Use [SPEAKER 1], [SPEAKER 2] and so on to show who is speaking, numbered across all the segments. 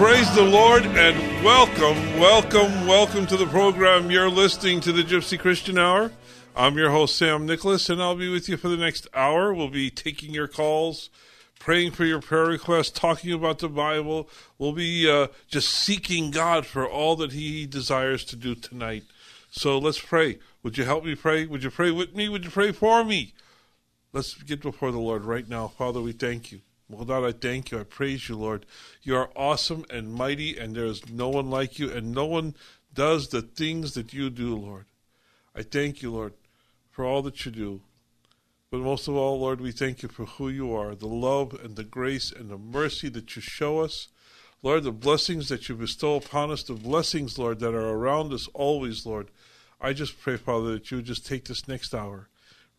[SPEAKER 1] praise the Lord and welcome, welcome, welcome to the program. You're listening to the Gypsy Christian Hour. I'm your host, Sam Nicholas, and I'll be with you for the next hour. We'll be taking your calls, praying for your prayer requests, talking about the Bible. We'll be uh, just seeking God for all that He desires to do tonight. So let's pray. Would you help me pray? Would you pray with me? Would you pray for me? Let's get before the Lord right now. Father, we thank you. Well, God, I thank you. I praise you, Lord. You are awesome and mighty, and there is no one like you, and no one does the things that you do, Lord. I thank you, Lord, for all that you do. But most of all, Lord, we thank you for who you are, the love and the grace and the mercy that you show us. Lord, the blessings that you bestow upon us, the blessings, Lord, that are around us always, Lord. I just pray, Father, that you just take this next hour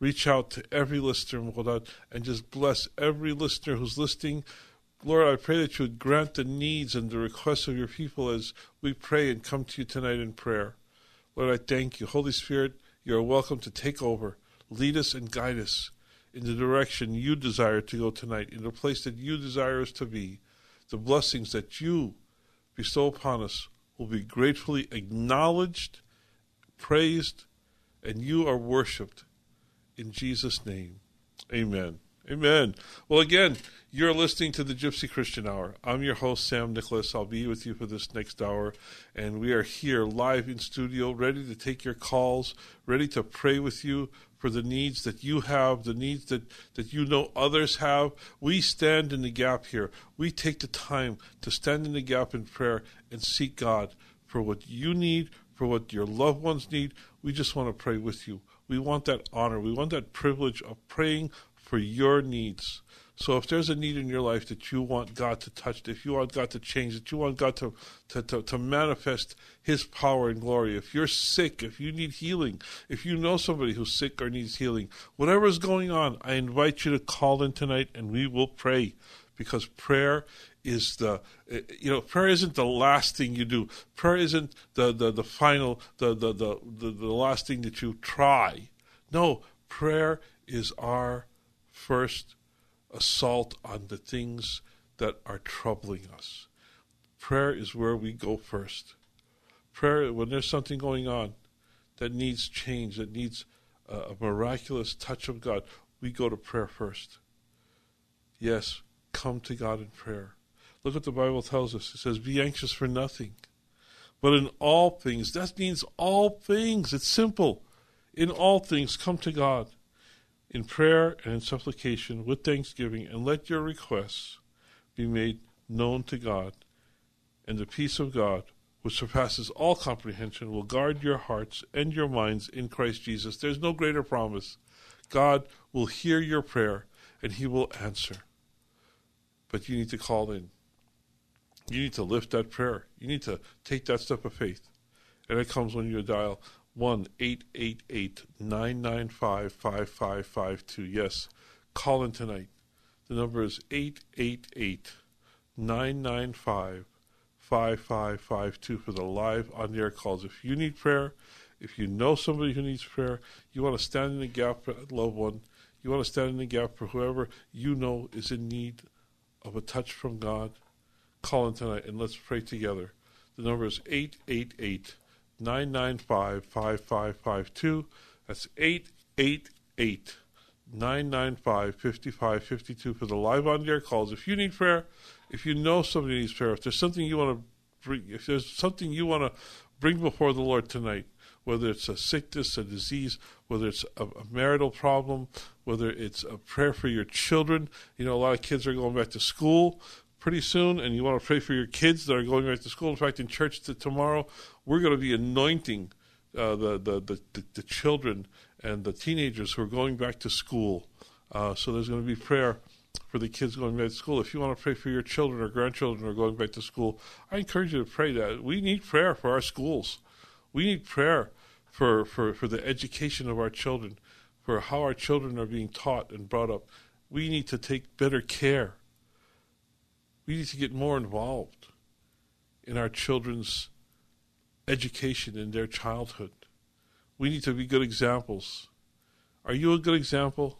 [SPEAKER 1] reach out to every listener, and just bless every listener who's listening. Lord, I pray that you would grant the needs and the requests of your people as we pray and come to you tonight in prayer. Lord, I thank you. Holy Spirit, you are welcome to take over, lead us and guide us in the direction you desire to go tonight, in the place that you desire us to be. The blessings that you bestow upon us will be gratefully acknowledged, praised, and you are worshiped in Jesus' name. Amen. Amen. Well, again, you're listening to the Gypsy Christian Hour. I'm your host, Sam Nicholas. I'll be with you for this next hour. And we are here live in studio, ready to take your calls, ready to pray with you for the needs that you have, the needs that, that you know others have. We stand in the gap here. We take the time to stand in the gap in prayer and seek God for what you need, for what your loved ones need. We just want to pray with you. We want that honor. We want that privilege of praying for your needs. So if there's a need in your life that you want God to touch, if you want God to change, that you want God to, to, to, to, manifest His power and glory, if you're sick, if you need healing, if you know somebody who's sick or needs healing, whatever is going on, I invite you to call in tonight and we will pray because prayer is the eh, you know prayer isn't the last thing you do. Prayer isn't the the, the final the, the the, the the last thing that you try. No prayer is our first assault on the things that are troubling us. Prayer is where we go first. Prayer when there's something going on that needs change that needs a miraculous touch of god we go to prayer first. Yes come to God in prayer. Look what the Bible tells us. It says, Be anxious for nothing. But in all things, that means all things. It's simple. In all things, come to God in prayer and in supplication with thanksgiving, and let your requests be made known to God. And the peace of God, which surpasses all comprehension, will guard your hearts and your minds in Christ Jesus. There's no greater promise. God will hear your prayer and he will answer but you need to call in. You need to lift that prayer. You need to take that step of faith. And it comes when you dial 1 888 995 5552. Yes, call in tonight. The number is 888 995 5552 for the live on air calls. If you need prayer, if you know somebody who needs prayer, you want to stand in the gap for a loved one, you want to stand in the gap for whoever you know is in need of a touch from God, call in tonight and let's pray together. The number is 888 995 5552. That's 888 995 5552 for the live on air calls. If you need prayer, if you know somebody needs prayer, if there's something you want to bring, if there's something you want to bring before the Lord tonight, whether it's a sickness, a disease, whether it's a, a, marital problem, whether it's a prayer for your children. You know, a lot of kids are going back to school pretty soon, and you want to pray for your kids that are going back to school. In fact, in church tomorrow, we're going to be anointing uh, the, the, the, the, the children and the teenagers who are going back to school. Uh, so there's going to be prayer for the kids going back to school. If you want to pray for your children or grandchildren who are going back to school, I encourage you to pray that. We need prayer for our schools. We need prayer for, for, for the education of our children, for how our children are being taught and brought up. We need to take better care. We need to get more involved in our children's education in their childhood. We need to be good examples. Are you a good example?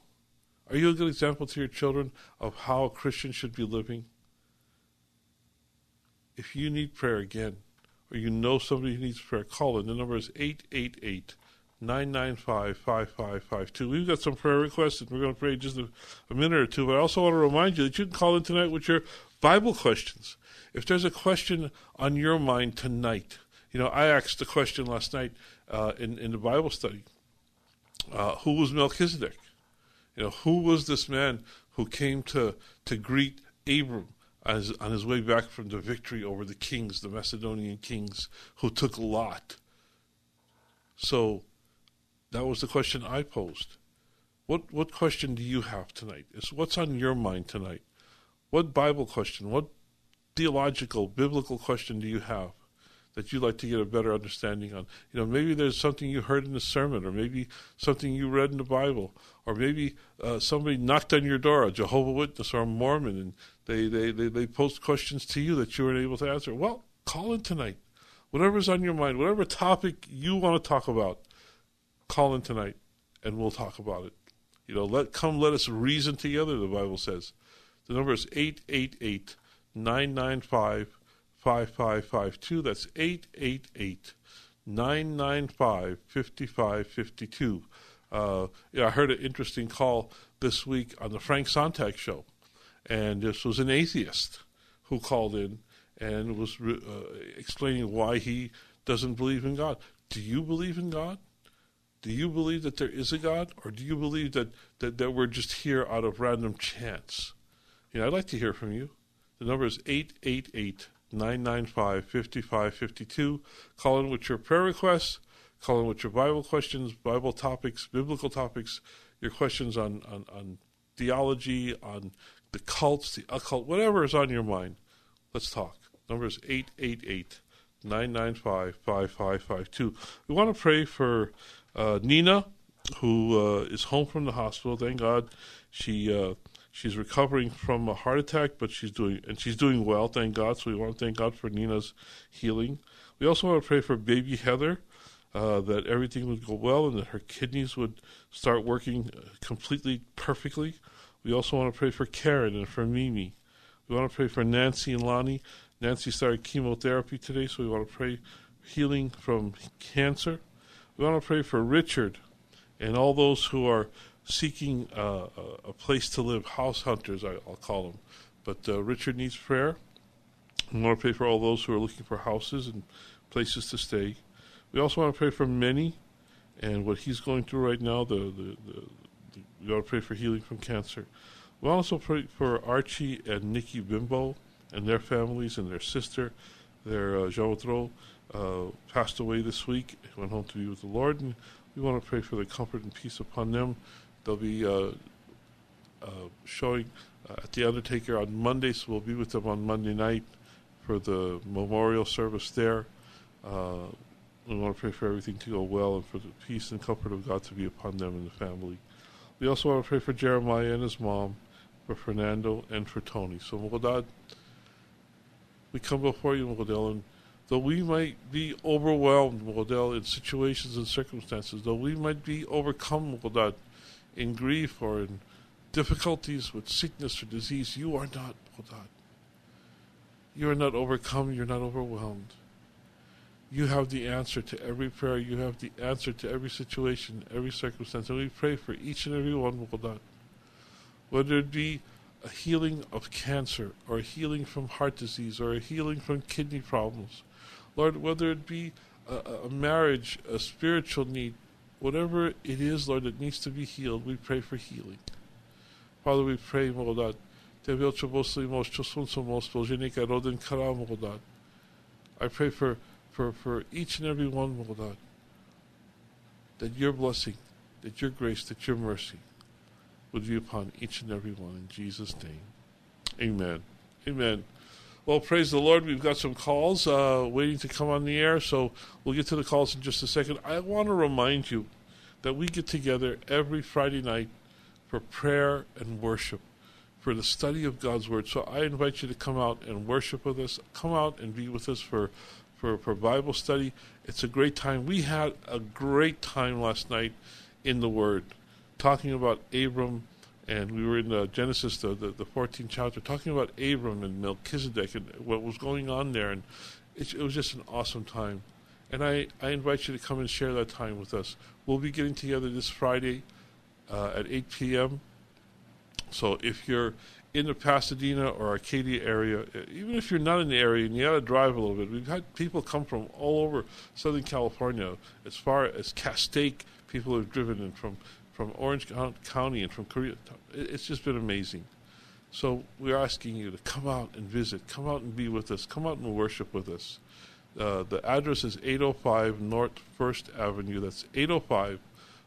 [SPEAKER 1] Are you a good example to your children of how a Christian should be living? If you need prayer again, or you know somebody who needs prayer, call in. The number is 888 995 5552. We've got some prayer requests, and we're going to pray just a, a, minute or two. But I also want to remind you that you can call in tonight with your Bible questions. If there's a question on your mind tonight, you know, I asked the question last night uh, in, in the Bible study uh, who was Melchizedek? You know, who was this man who came to, to greet Abram as, on his way back from the victory over the kings, the Macedonian kings, who took Lot? So that was the question I posed. What what question do you have tonight? Is what's on your mind tonight? What Bible question, what theological, biblical question do you have? that you'd like to get a better understanding on. You know, maybe there's something you heard in the sermon, or maybe something you read in the Bible, or maybe uh, somebody knocked on your door, a Jehovah Witness or a Mormon, and they, they, they, they posed questions to you that you weren't able to answer. Well, call in tonight. Whatever's on your mind, whatever topic you want to talk about, call in tonight, and we'll talk about it. You know, let come let us reason together, the Bible says. The number is 888 995 5552. That's 888 995 5552. Uh, I heard an interesting call this week on the Frank Sontag show, and this was an atheist who called in and was uh, explaining why he doesn't believe in God. Do you believe in God? Do you believe that there is a God, or do you believe that, that, that we're just here out of random chance? I'd like to hear from you. The number is 888 995 5552. Call in with your prayer requests, call in with your Bible questions, Bible topics, biblical topics, your questions on, on, on theology, on the cults, the occult, whatever is on your mind. Let's talk. Number is 888 995 5552. We want to pray for uh, Nina, who uh, is home from the hospital. Thank God she. Uh, She's recovering from a heart attack, but she's doing and she's doing well, thank God. So we want to thank God for Nina's healing. We also want to pray for baby Heather, uh, that everything would go well and that her kidneys would start working uh, completely perfectly. We also want to pray for Karen and for Mimi. We want to pray for Nancy and Lonnie. Nancy started chemotherapy today, so we want to pray healing from cancer. We want to pray for Richard and all those who are seeking uh, a place to live, house hunters, I, will call them. But uh, Richard needs prayer. We want to pray for all those who are looking for houses and places to stay. We also want to pray for Manny and what he's going through right now. The, the, the, the we want to pray for healing from cancer. We also pray for Archie and Nikki Bimbo and their families and their sister. Their uh, Jean uh, passed away this week. He went home to be with the Lord, and we want to pray for the comfort and peace upon them. They'll be uh, uh, showing uh, at the Undertaker on Monday, so we'll be with them on Monday night for the memorial service there. we want to pray for everything to go well and for the peace and comfort of God to be upon them and the family. We also want to pray for Jeremiah and his mom, for Fernando, and for Tony. So, Mugadad, we come before you, Mugadal, and though we might be overwhelmed, Mugadal, in situations and circumstances, though we might be overcome, Mugadal, in grief or in difficulties with sickness or disease, you are not, oh You are not overcome, you're not overwhelmed. you have the answer to every prayer. You have the answer to every situation, every circumstance. And we pray for each and every one, God. Whether it be a healing of cancer, or a healing from heart disease, or a healing from kidney problems. Lord, whether it be a, a marriage, a spiritual need, whatever it is, Lord, that needs to be healed, we pray for healing. Father, we pray, Mogodat. I pray for for, for each and every one, God, that your blessing, that your grace, that your mercy would be upon each and every one in Jesus' name. Amen. Amen. Well, praise the Lord. We've got some calls uh, waiting to come on the air, so we'll get to the calls in just a second. I want to remind you that we get together every Friday night for prayer and worship, for the study of God's Word. So I invite you to come out and worship with us. Come out and be with us for for, for Bible study. It's a great time. We had a great time last night in the Word, talking about Abram, and we were in the Genesis, the, the, the 14th chapter, talking about Abram and Melchizedek and what was going on there. And it, it was just an awesome time. And I, I invite you to come and share that time with us. We'll be getting together this Friday uh, at 8 p.m. So if you're in the Pasadena or Arcadia area, even if you're not in the area and you got to drive a little bit, we've had people come from all over Southern California, as far as Castaic. People have driven in from from Orange County and from Korea. It's just been amazing. So we're asking you to come out and visit, come out and be with us, come out and worship with us. Uh, the address is 805 North First Avenue. That's 805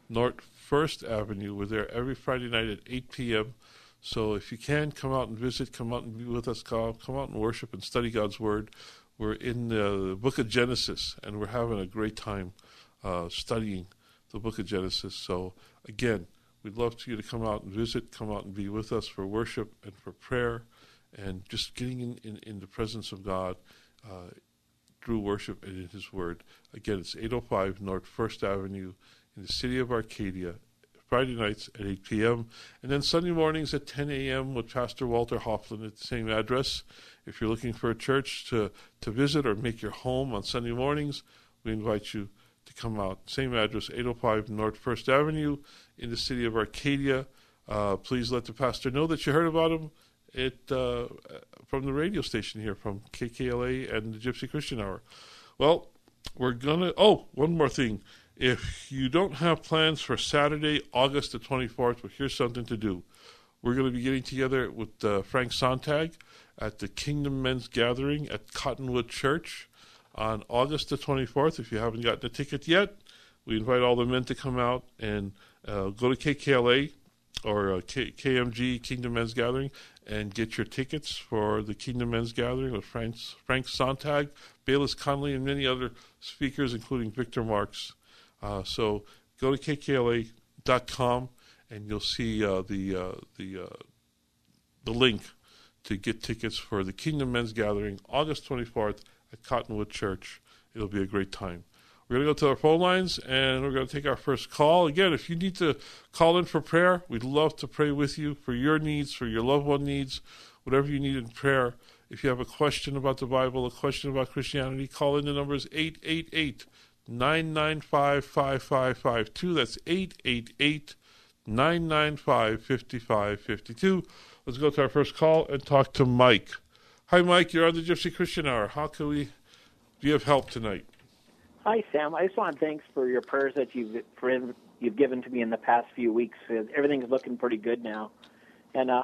[SPEAKER 1] North First Avenue. We're there every Friday night at 8 p.m. So if you can, come out and visit, come out and be with us, come, come out and worship and study God's Word. We're in the book of Genesis, and we're having a great time uh, studying the book of Genesis. So again, we'd love for you to come out and visit, come out and be with us for worship and for prayer, and just getting in, in, in the presence of God uh, through worship and in His Word. Again, it's 805 North First Avenue in the city of Arcadia Friday nights at 8 p.m., and then Sunday mornings at 10 a.m. with Pastor Walter Hoffman at the same address. If you're looking for a church to, to visit or make your home on Sunday mornings, we invite you to come out. Same address, 805 North First Avenue in the city of Arcadia. Uh, please let the pastor know that you heard about him uh, from the radio station here, from KKLA and the Gypsy Christian Hour. Well, we're going to. Oh, one more thing. If you don't have plans for Saturday, August the 24th, well, here's something to do. We're going to be getting together with uh, Frank Sontag at the Kingdom Men's Gathering at Cottonwood Church on August the 24th. If you haven't gotten a ticket yet, we invite all the men to come out and uh, go to KKLA or uh, K- KMG Kingdom Men's Gathering and get your tickets for the Kingdom Men's Gathering with Frank, Frank Sontag, Bayless Conley, and many other speakers, including Victor Marx. Uh, so go to kkla.com and you'll see uh, the uh, the uh, the link to get tickets for the Kingdom Men's Gathering August 24th at Cottonwood Church. It'll be a great time. We're going to go to our phone lines and we're going to take our first call. Again, if you need to call in for prayer, we'd love to pray with you for your needs, for your loved one needs, whatever you need in prayer. If you have a question about the Bible, a question about Christianity, call in. The number is 888 995 5552. That's 888 995 5552. Let's go to our first call and talk to Mike. Hi, Mike. You're on the Gypsy Christian Hour. How can we be of help tonight?
[SPEAKER 2] Hi, Sam. I just want to thanks for your prayers that you've for, you've given to me in the past few weeks. Everything's looking pretty good now, and uh,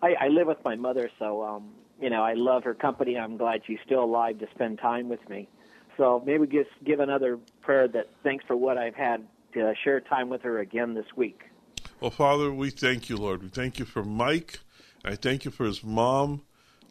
[SPEAKER 2] I, I live with my mother, so um, you know I love her company. I'm glad she's still alive to spend time with me. So maybe just give another prayer that thanks for what I've had to share time with her again this week.
[SPEAKER 1] Well, Father, we thank you, Lord. We thank you for Mike. I thank you for his mom.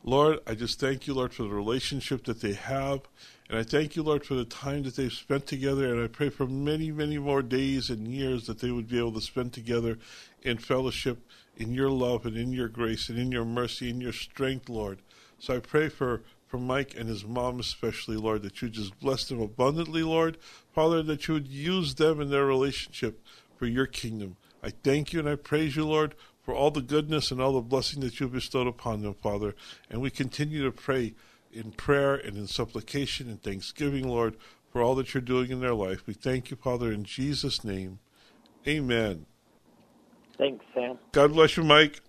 [SPEAKER 1] Lord, I just thank you, Lord, for the relationship that they have. And I thank you, Lord, for the time that they've spent together. And I pray for many, many more days and years that they would be able to spend together in fellowship, in your love and in your grace and in your mercy and your strength, Lord. So I pray for for Mike and his mom, especially, Lord, that you just bless them abundantly, Lord. Father, that you would use them in their relationship for your kingdom. I thank you and I praise you, Lord, for all the goodness and all the blessing that you have bestowed upon them, Father. And we continue to pray in prayer and in supplication and thanksgiving, Lord, for all that you're doing in their life. We thank you, Father, in Jesus' name. Amen.
[SPEAKER 2] Thanks, Sam.
[SPEAKER 1] God bless you, Mike.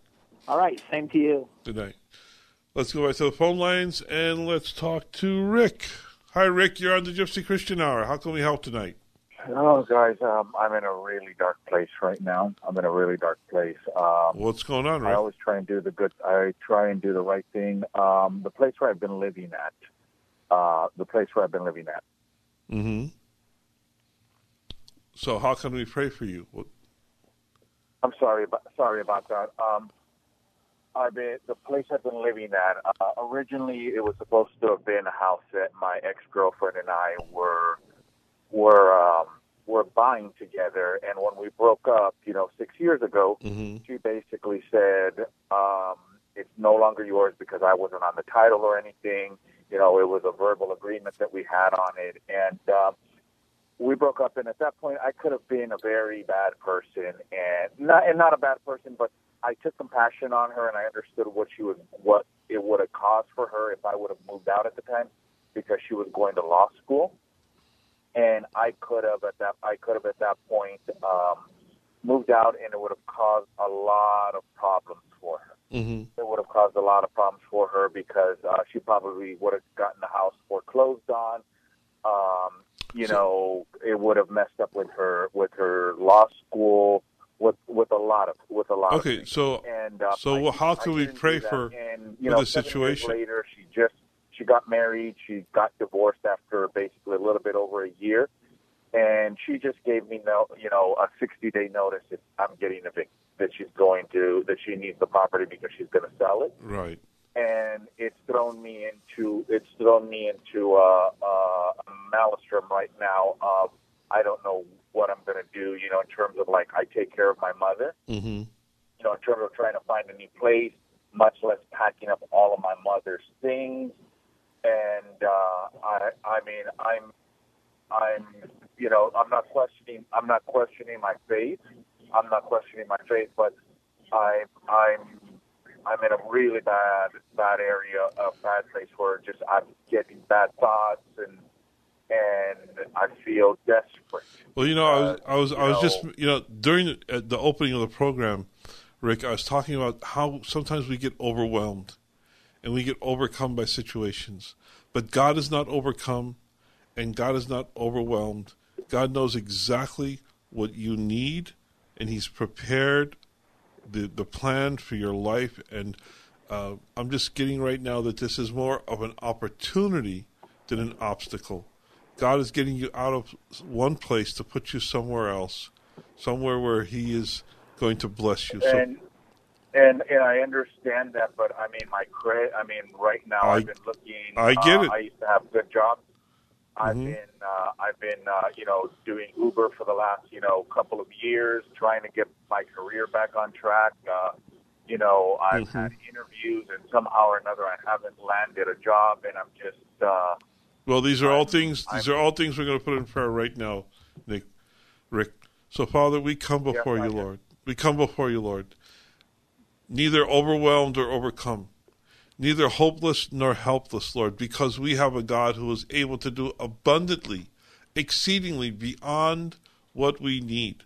[SPEAKER 2] All right, same to you.
[SPEAKER 1] Good night. Let's go back to the phone lines and let's talk to Rick. Hi, Rick. You're on the Gypsy Christian Hour. How can we help tonight?
[SPEAKER 3] Oh, guys, um, I'm in a really dark place right now. I'm in a really dark place. Um,
[SPEAKER 1] What's going on,
[SPEAKER 3] I always try and do the good. I try and do the right thing. Um, the place where I've been living at, uh, the place where I've been living at.
[SPEAKER 1] Mm-hmm. So, how can we pray for you? What,
[SPEAKER 3] I'm sorry about sorry about that. Um, I've been the place I've been living at. Uh, originally, it was supposed to have been a house that my ex girlfriend and I were were um, were buying together. And when we broke up, you know, six years ago,
[SPEAKER 1] Mhm.
[SPEAKER 3] she basically said um, it's no longer yours because I wasn't on the title or anything. You know, it was a verbal agreement that we had on it, and um, we broke up. And at that point, I could have been a very bad person, and not and not a bad person, but I took compassion on her, and I understood what she was, what it would have caused for her if I would have moved out at the time, because she was going to law school, and I could have at that I could have at that point um, moved out, and it would have caused a lot of problems for her
[SPEAKER 1] Mhm.
[SPEAKER 3] it would have caused a lot of problems for her because uh, she probably would have gotten the house foreclosed on. Um, you know, it would have messed up with her with her law school, with with a lot of with a lot. of
[SPEAKER 1] Okay, so
[SPEAKER 3] and uh,
[SPEAKER 1] so
[SPEAKER 3] I-
[SPEAKER 1] how can we pray for
[SPEAKER 3] and, you know,
[SPEAKER 1] the situation?
[SPEAKER 3] Later, she just she got married. She got divorced after basically a little bit over a year, and she just gave me no, you know, a sixty day notice if I'm getting evicted. That she's going to that she needs the property because she's going to sell it
[SPEAKER 1] right?
[SPEAKER 3] and it's thrown me into it's thrown me into a, a, a maelstrom right now of I don't know what I'm going to do. You know, in terms of like I take care of my mother.
[SPEAKER 1] Mm-hmm.
[SPEAKER 3] You know, in terms of trying to find a new place, much less packing up all of my mother's things. And uh, I, I mean, I'm, I'm, you know, I'm not questioning. I'm not questioning my faith. I'm not questioning my faith, but I'm I'm I'm in a really bad bad area, a bad place where just I'm getting bad thoughts and and I feel desperate.
[SPEAKER 1] Well, you know, I was, I was,
[SPEAKER 3] Uh,
[SPEAKER 1] I was
[SPEAKER 3] you
[SPEAKER 1] just, you know, during the, uh, the opening of the program, Rick, I was talking about how sometimes we get overwhelmed and we get overcome by situations, but God is not overcome, and God is not overwhelmed. God knows exactly what you need, and He's prepared the the plan for your life. And uh, I'm just getting right now that this is more of an opportunity than an obstacle. God is getting you out of one place to put you somewhere else, somewhere where He is going to bless you. So,
[SPEAKER 3] And and I understand that, but I mean my credit. I mean right now
[SPEAKER 1] I-
[SPEAKER 3] I've been looking.
[SPEAKER 1] I get
[SPEAKER 3] uh,
[SPEAKER 1] it.
[SPEAKER 3] I used to have good jobs. I've
[SPEAKER 1] Mhm.
[SPEAKER 3] been uh, I've been uh, you know doing Uber for the last you know couple of years, trying to get my career back on track. Uh, you know I've
[SPEAKER 1] Mhm.
[SPEAKER 3] had interviews, and somehow or another I haven't landed a job, and I'm just. Uh,
[SPEAKER 1] well, these are all
[SPEAKER 3] I'm-
[SPEAKER 1] things. These are all things we're going to put in prayer right now, Nick, Rick. So, Father, we come before
[SPEAKER 3] I
[SPEAKER 1] you. Lord. We come before you, Lord. Neither overwhelmed or overcome, neither hopeless nor helpless, Lord, because we have a God who is able to do abundantly, exceedingly beyond what we need.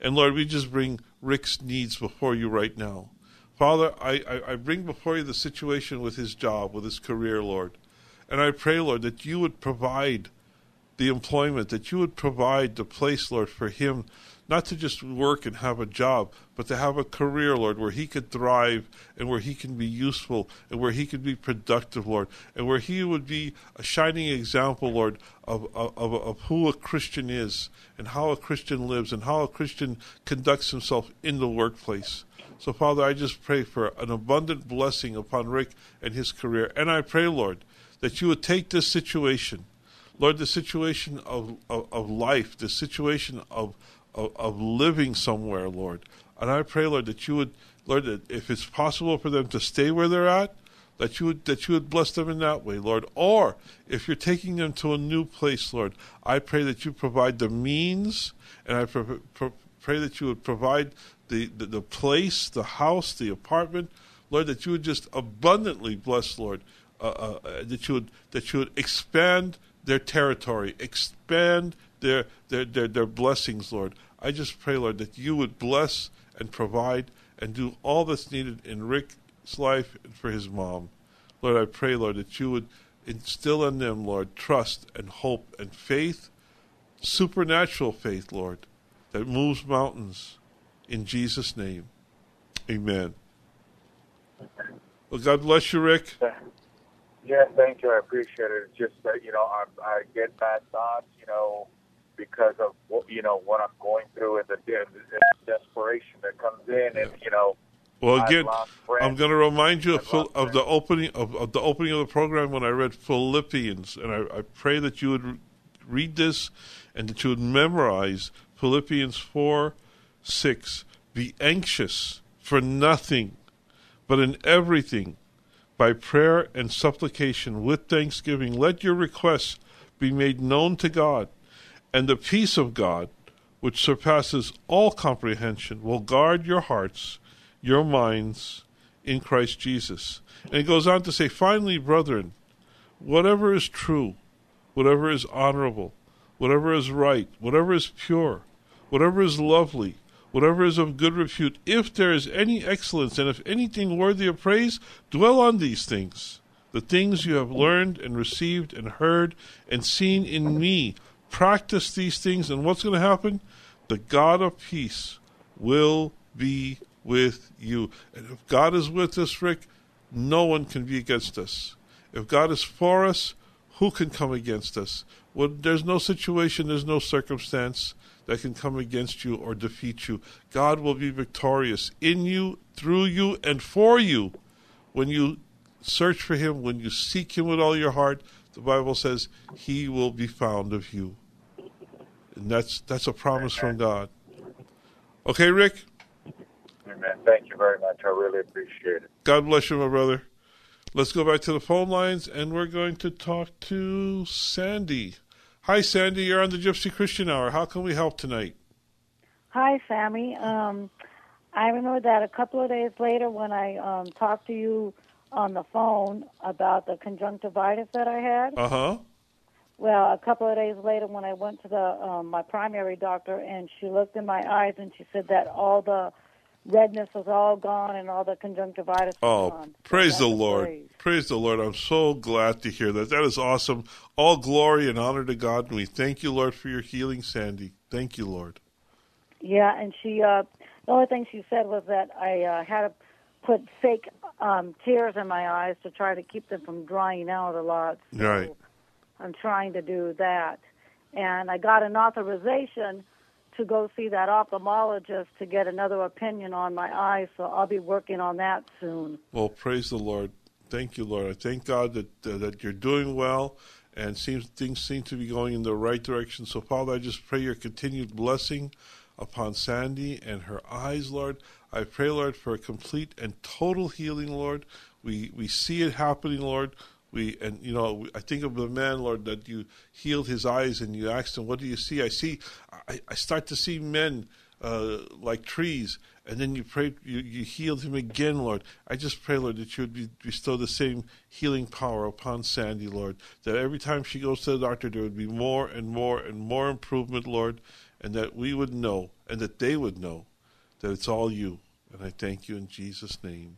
[SPEAKER 1] And Lord, we just bring Rick's needs before you right now. Father, I, I, I bring before you the situation with his job, with his career, Lord. And I pray, Lord, that you would provide the employment, that you would provide the place, Lord, for him not to just work and have a job, but to have a career, Lord, where he could thrive and where he can be useful and where he could be productive, Lord, and where he would be a shining example, Lord, of, of, of who a Christian is and how a Christian lives and how a Christian conducts himself in the workplace. So, Father, I just pray for an abundant blessing upon Rick and his career. And I pray, Lord, that you would take this situation, Lord, the situation of, of, of life, the situation of, of, of living somewhere, Lord. And I pray, Lord, that you would, Lord, that if it's possible for them to stay where they're at, that you would that you would bless them in that way, Lord. Or if you're taking them to a new place, Lord, I pray that you provide the means, and I pr- pr- pray that you would provide the, the, the place, the house, the apartment, Lord, that you would just abundantly bless, Lord, uh, uh, that you would that you would expand their territory, expand their, their, their, their blessings, Lord. I just pray, Lord, that you would bless and provide and do all that's needed in Rick's life and for his mom. Lord, I pray, Lord, that you would instill in them, Lord, trust and hope and faith, supernatural faith, Lord, that moves mountains. In Jesus' name, amen. Well, God bless you, Rick.
[SPEAKER 3] Yeah, thank you. I appreciate it. It's just that you know I, I get bad thoughts, you know, because of what you know what I'm going through and the, the, the desperation that comes in, and you know.
[SPEAKER 1] Well, again, I'm going to remind you of, of the opening of, of, the opening of the program when I read Philippians, and I, I pray that you would read this and that you would memorize Philippians four, six. Be anxious for nothing, but in everything, by prayer and supplication with thanksgiving, let your requests be made known to God, and the peace of God, which surpasses all comprehension, will guard your hearts, your minds in Christ Jesus. And it goes on to say, finally, brethren, whatever is true, whatever is honorable, whatever is right, whatever is pure, whatever is lovely, whatever is of good repute, if there is any excellence and if anything worthy of praise, dwell on these things. The things you have learned and received and heard and seen in me, practice these things, and what's going to happen? The God of peace will be with you. And if God is with us, Rick, no one can be against us. If God is for us, who can come against us? Well, there's no situation, there's no circumstance that can come against you or defeat you. God will be victorious in you, through you, and for you. When you search for Him, when you seek Him with all your heart, the Bible says He will be found of you. And that's that's a promise from God. Okay, Rick?
[SPEAKER 3] Amen. Thank you very much. I really appreciate it.
[SPEAKER 1] God bless you, my brother. Let's go back to the phone lines, and we're going to talk to Sandy. Hi, Sandy. You're on the Gypsy Christian Hour. How can we help tonight?
[SPEAKER 4] Hi, Sammy. Um, I remember that a couple of days later when I um, talked to you on the phone about the conjunctivitis that I had.
[SPEAKER 1] Uh huh.
[SPEAKER 4] Well, a couple of days later, when I went to the um, my primary doctor, and she looked in my eyes, and she said that all the redness was all gone and all the conjunctivitis
[SPEAKER 1] oh,
[SPEAKER 4] gone.
[SPEAKER 1] praise
[SPEAKER 4] so
[SPEAKER 1] the Lord.
[SPEAKER 4] Praise.
[SPEAKER 1] praise. the Lord. I'm so glad to hear that. That is awesome. All glory and honor to God. And we thank you, Lord, for your healing, Sandy. Thank you, Lord.
[SPEAKER 4] Yeah, and she, uh, the only thing she said was that I uh, had to put fake um, tears in my eyes to try to keep them from drying out a lot. So
[SPEAKER 1] right.
[SPEAKER 4] I'm trying to do that. And I got an authorization to go see that ophthalmologist to get another opinion on my eyes, so I'll be working on that soon.
[SPEAKER 1] Well, praise the Lord. Thank you, Lord. I thank God that uh, that you're doing well, and seems things seem to be going in the right direction. So, Father, I just pray your continued blessing upon Sandy and her eyes, Lord. I pray, Lord, for a complete and total healing, Lord. We we see it happening, Lord. We and you know I think of the man, Lord, that you healed his eyes and you asked him, "What do you see?" I see, I, I start to see men uh, like trees, and then you prayed, you, you healed him again, Lord. I just pray, Lord, that you would be, bestow the same healing power upon Sandy, Lord. That every time she goes to the doctor, there would be more and more and more improvement, Lord, and that we would know, and that they would know, that it's all you. And I thank you in Jesus' name.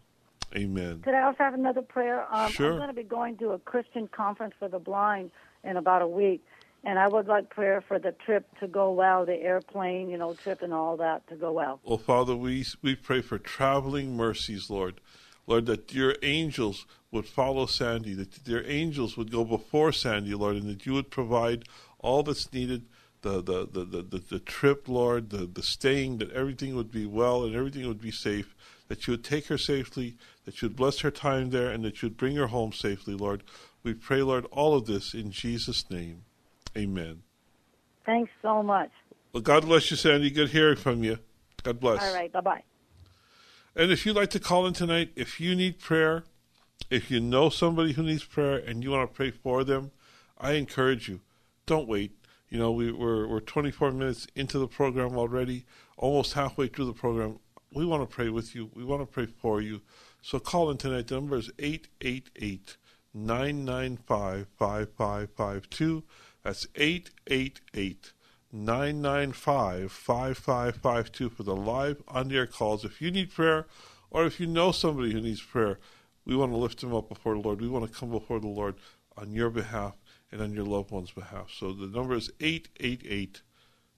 [SPEAKER 1] Amen.
[SPEAKER 4] Could I also have another prayer? Um,
[SPEAKER 1] Sure.
[SPEAKER 4] I'm going to be going to a Christian conference for the blind in about a week, and I would like prayer for the trip to go well, the airplane, you know, trip and all that to go well.
[SPEAKER 1] Well, Father, we we pray for traveling mercies, Lord. Lord, that your angels would follow Sandy, that your angels would go before Sandy, Lord, and that you would provide all that's needed, the the, the, the, the, trip, Lord, the, the staying, that everything would be well and everything would be safe, that you would take her safely, that you would bless her time there, and that you would bring her home safely, Lord. We pray, Lord, all of this in Jesus' name. Amen.
[SPEAKER 4] Thanks so much.
[SPEAKER 1] Well, God bless you, Sandy. Good hearing from you. God bless.
[SPEAKER 4] All right, bye bye.
[SPEAKER 1] And if you'd like to call in tonight, if you need prayer, if you know somebody who needs prayer and you want to pray for them, I encourage you. Don't wait. You know, we, we're we're 24 minutes into the program already, almost halfway through the program. We want to pray with you. We want to pray for you. So call in tonight. The number is 888 995 5552. That's 888 995 5552 for the live on air calls. If you need prayer or if you know somebody who needs prayer, we want to lift them up before the Lord. We want to come before the Lord on your behalf and on your loved one's behalf. So the number is 888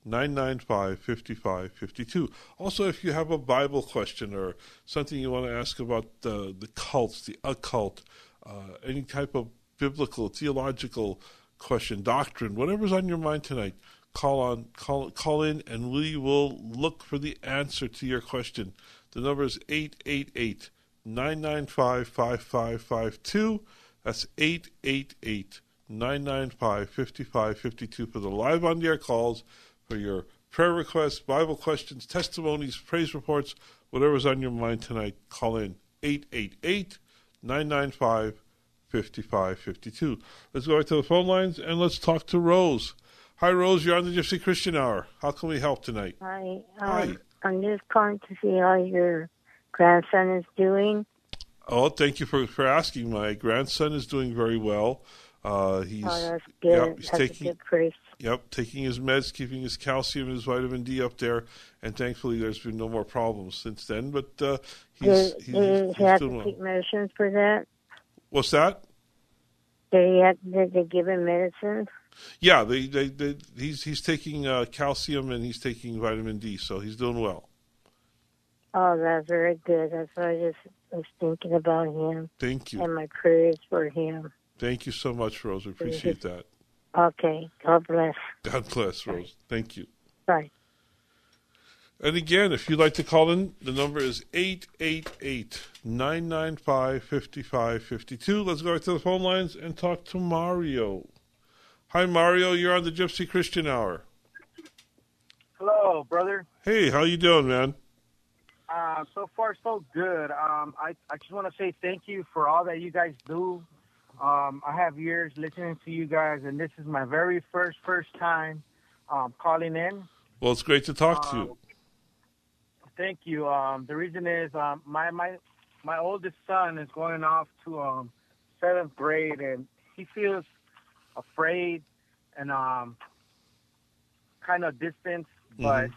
[SPEAKER 1] 995 5552. Also, if you have a Bible question or something you want to ask about the, the cults, the occult, uh, any type of biblical, theological question, doctrine, whatever's on your mind tonight, call on call call in and we will look for the answer to your question. The number is 888 995 5552. That's 888 995 5552 for the live on the air calls, for your prayer requests, Bible questions, testimonies, praise reports, whatever's on your mind tonight. Call in 888 995 5552. Let's go back to the phone lines and let's talk to Rose. Hi, Rose. You're on the Gypsy Christian Hour. How can we help tonight?
[SPEAKER 5] Hi. Um,
[SPEAKER 1] Hi.
[SPEAKER 5] I'm just calling to see how your grandson is doing.
[SPEAKER 1] Oh, thank you for, for asking. My grandson is doing very well. Uh, he's,
[SPEAKER 5] oh.
[SPEAKER 1] Yep, he's
[SPEAKER 5] that's
[SPEAKER 1] taking,
[SPEAKER 5] a good praise.
[SPEAKER 1] Yep, taking his meds, keeping his calcium and his vitamin D up there, and thankfully there's been no more problems since then. But uh, he's,
[SPEAKER 5] Did,
[SPEAKER 1] he's,
[SPEAKER 5] did
[SPEAKER 1] he's
[SPEAKER 5] he have to
[SPEAKER 1] well.
[SPEAKER 5] take medicines for that?
[SPEAKER 1] What's that?
[SPEAKER 5] Did he have, did they give him medicine?
[SPEAKER 1] Yeah, they, they, they, he's he's taking uh, calcium and he's taking vitamin D, so he's doing well.
[SPEAKER 5] Oh, that's very good. That's why I just was thinking about him
[SPEAKER 1] Thank you,
[SPEAKER 5] and my prayers for him.
[SPEAKER 1] Thank you so much, Rose. We appreciate that.
[SPEAKER 5] Okay. God bless.
[SPEAKER 1] God bless, Rose. Thank you.
[SPEAKER 5] Bye.
[SPEAKER 1] And again, if you'd like to call in, the number is 888 995 5552. Let's go back to the phone lines and talk to Mario. Hi, Mario. You're on the Gypsy Christian Hour.
[SPEAKER 6] Hello, brother.
[SPEAKER 1] Hey, how you doing, man?
[SPEAKER 6] Uh, so far, so good. Um, I, I just want to say thank you for all that you guys do. Um, I have years listening to you guys, and this is my very first, first time um, calling in.
[SPEAKER 1] Well, it's great to talk to you.
[SPEAKER 6] Thank you. Um, the reason is um, my my my oldest son is going off to um, seventh grade, and he feels afraid and um, kind of distant, but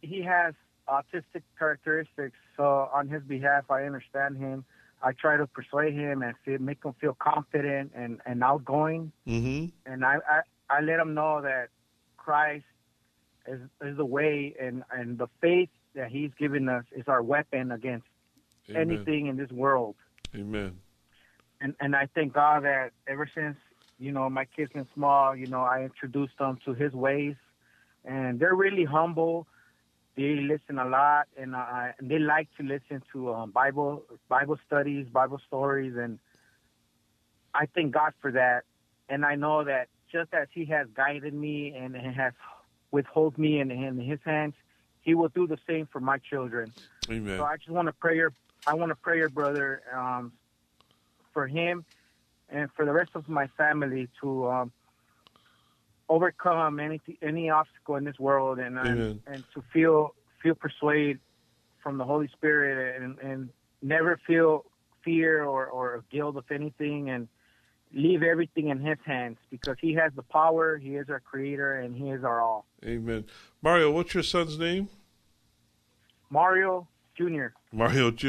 [SPEAKER 6] he has autistic characteristics. So on his behalf, I understand him. I try to persuade him and feel, make him feel confident and, and outgoing.
[SPEAKER 1] Mm-hmm.
[SPEAKER 6] And I, I, I let him know that Christ is, is the way and, and the faith that he's given us is our weapon against
[SPEAKER 1] Amen.
[SPEAKER 6] anything in this world.
[SPEAKER 1] Amen.
[SPEAKER 6] And, and I thank God that ever since, you know, my kids been small, you know, I introduced them to his ways and they're really humble. They listen a lot, and uh, and they like to listen to um, Bible Bible studies, Bible stories, and I thank God for that. And I know that just as He has guided me and has withhold me in, in His hands, He will do the same for my children.
[SPEAKER 1] Amen.
[SPEAKER 6] So I just want to pray your I want to pray your brother um, for him and for the rest of my family to um, overcome any any obstacle in this world and um,
[SPEAKER 1] and,
[SPEAKER 6] and to feel feel persuade from the Holy Spirit and and never feel fear or, or guilt of anything and leave everything in his hands because he has the power he is our creator and he is our all
[SPEAKER 1] Amen. Mario, what's your son's name?
[SPEAKER 6] mario jr
[SPEAKER 1] Mario Jr.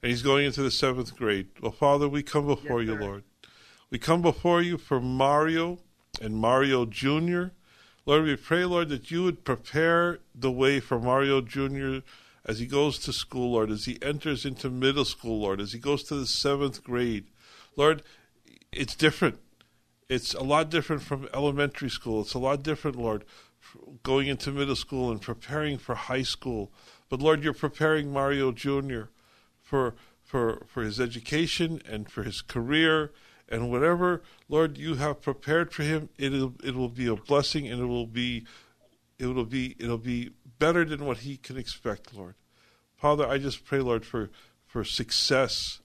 [SPEAKER 1] And he's going into the seventh grade. Well, Father, we come before
[SPEAKER 6] Yes,
[SPEAKER 1] you,
[SPEAKER 6] sir.
[SPEAKER 1] Lord. We come before you for Mario and Mario Jr. Lord, we pray, Lord, that you would prepare the way for Mario Jr. as he goes to school, Lord, as he enters into middle school, Lord, as he goes to the seventh grade. Lord, it's different. It's a lot different from elementary school. It's a lot different, Lord, going into middle school and preparing for high school. But Lord, you're preparing Mario Jr. for for for his education and for his career and whatever, Lord, you have prepared for him. It'll it will be a blessing and it will be it will be it'll be better than what he can expect, Lord. Father, I just pray, Lord, for for success,